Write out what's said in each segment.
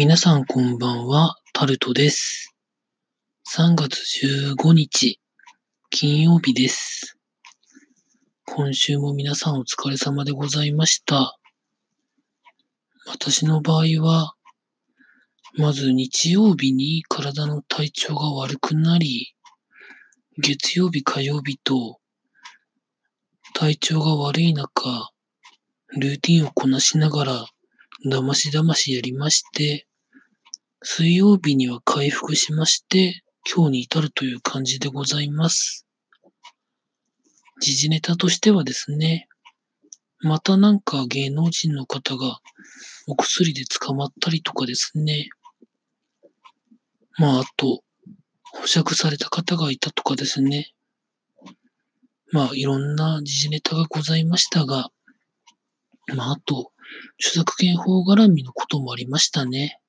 皆さんこんばんは、タルトです。3月15日、金曜日です。今週も皆さんお疲れ様でございました。私の場合は、まず日曜日に体の体調が悪くなり、月曜日、火曜日と体調が悪い中、ルーティンをこなしながら、だましだましやりまして、水曜日には回復しまして、今日に至るという感じでございます。時事ネタとしてはですね、またなんか芸能人の方がお薬で捕まったりとかですね。まあ、あと、保釈された方がいたとかですね。まあ、いろんな時事ネタがございましたが、まあ、あと、著作権法絡みのこともありましたね。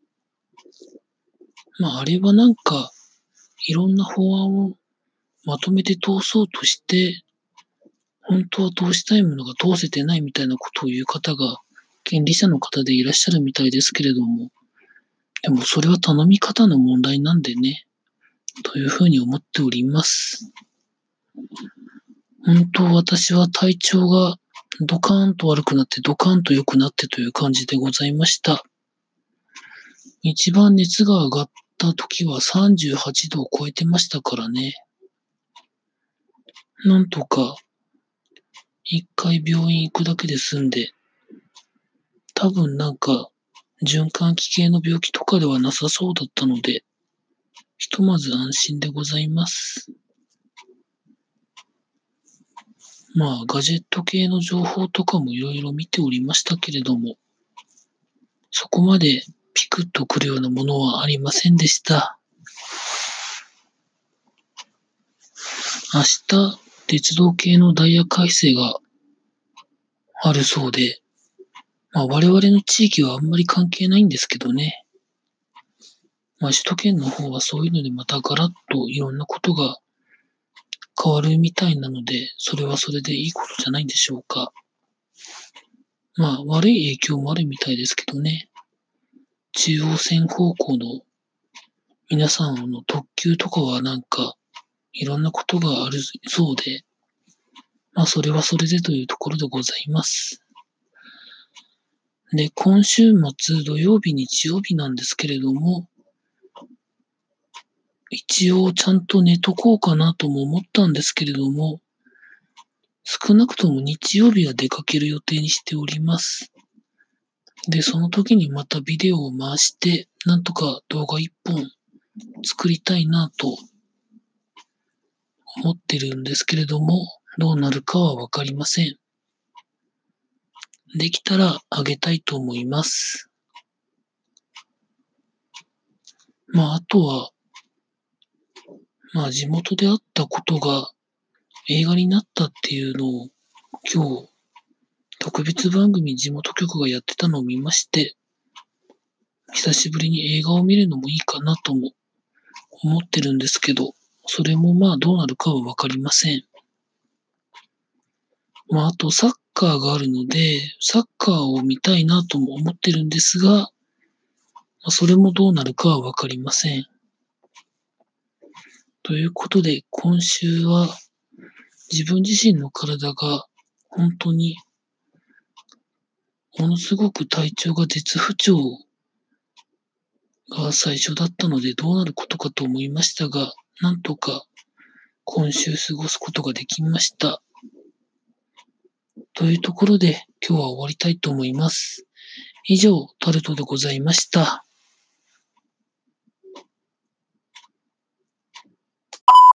まあ、あれはなんか、いろんな法案をまとめて通そうとして、本当は通したいものが通せてないみたいなことを言う方が、権利者の方でいらっしゃるみたいですけれども、でもそれは頼み方の問題なんでね、というふうに思っております。本当私は体調がドカーンと悪くなってドカーンと良くなってという感じでございました。一番熱が上がった時は38度を超えてましたからね。なんとか、一回病院行くだけで済んで、多分なんか、循環器系の病気とかではなさそうだったので、ひとまず安心でございます。まあ、ガジェット系の情報とかもいろいろ見ておりましたけれども、そこまでピクッとくるようなものはありませんでした。明日、鉄道系のダイヤ改正があるそうで、まあ我々の地域はあんまり関係ないんですけどね。まあ首都圏の方はそういうのでまたガラッといろんなことが変わるみたいなので、それはそれでいいことじゃないんでしょうか。まあ悪い影響もあるみたいですけどね。中央線方向の皆さんの特急とかはなんかいろんなことがあるそうで、まあそれはそれでというところでございます。で、今週末土曜日、日曜日なんですけれども、一応ちゃんと寝とこうかなとも思ったんですけれども、少なくとも日曜日は出かける予定にしております。で、その時にまたビデオを回して、なんとか動画一本作りたいなと思ってるんですけれども、どうなるかはわかりません。できたらあげたいと思います。まあ、あとは、まあ、地元であったことが映画になったっていうのを今日、特別番組地元局がやってたのを見まして、久しぶりに映画を見るのもいいかなとも思ってるんですけど、それもまあどうなるかはわかりません。まああとサッカーがあるので、サッカーを見たいなとも思ってるんですが、ま、それもどうなるかはわかりません。ということで、今週は自分自身の体が本当にものすごく体調が絶不調が最初だったのでどうなることかと思いましたが、なんとか今週過ごすことができました。というところで今日は終わりたいと思います。以上、タルトでございました。